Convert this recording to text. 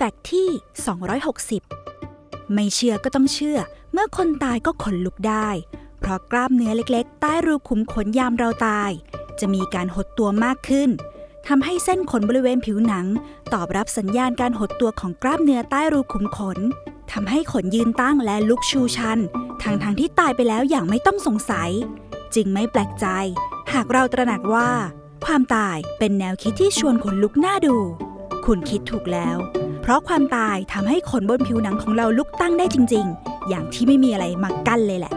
Fact ที่ 260 ไม่เชื่อก็ต้องเชื่อ เมื่อคนตายก็ขนลุกได้ เพราะกล้ามเนื้อเล็กๆ ใต้รูขุมขนยามเราตาย จะมีการหดตัวมากขึ้นทำให้เส้นขนบริเวณผิวหนัง ตอบรับสัญญาณการหดตัวของกล้ามเนื้อใต้รูขุมขนทำให้ขนยืนตั้งและลุกชูชันทั้งทางๆที่ตายไปแล้วอย่างไม่ต้องสงสัย จึงไม่แปลกใจ หากเราตระหนักว่า ความตายเป็นแนวคิดที่ชวนขนลุกน่าดู คุณคิดถูกแล้ว ราะความตายทำให้ขนบนผิวหนังของเราลุกตั้งได้จริง ๆ อย่างที่ไม่มีอะไรมากั้นเลยแหละ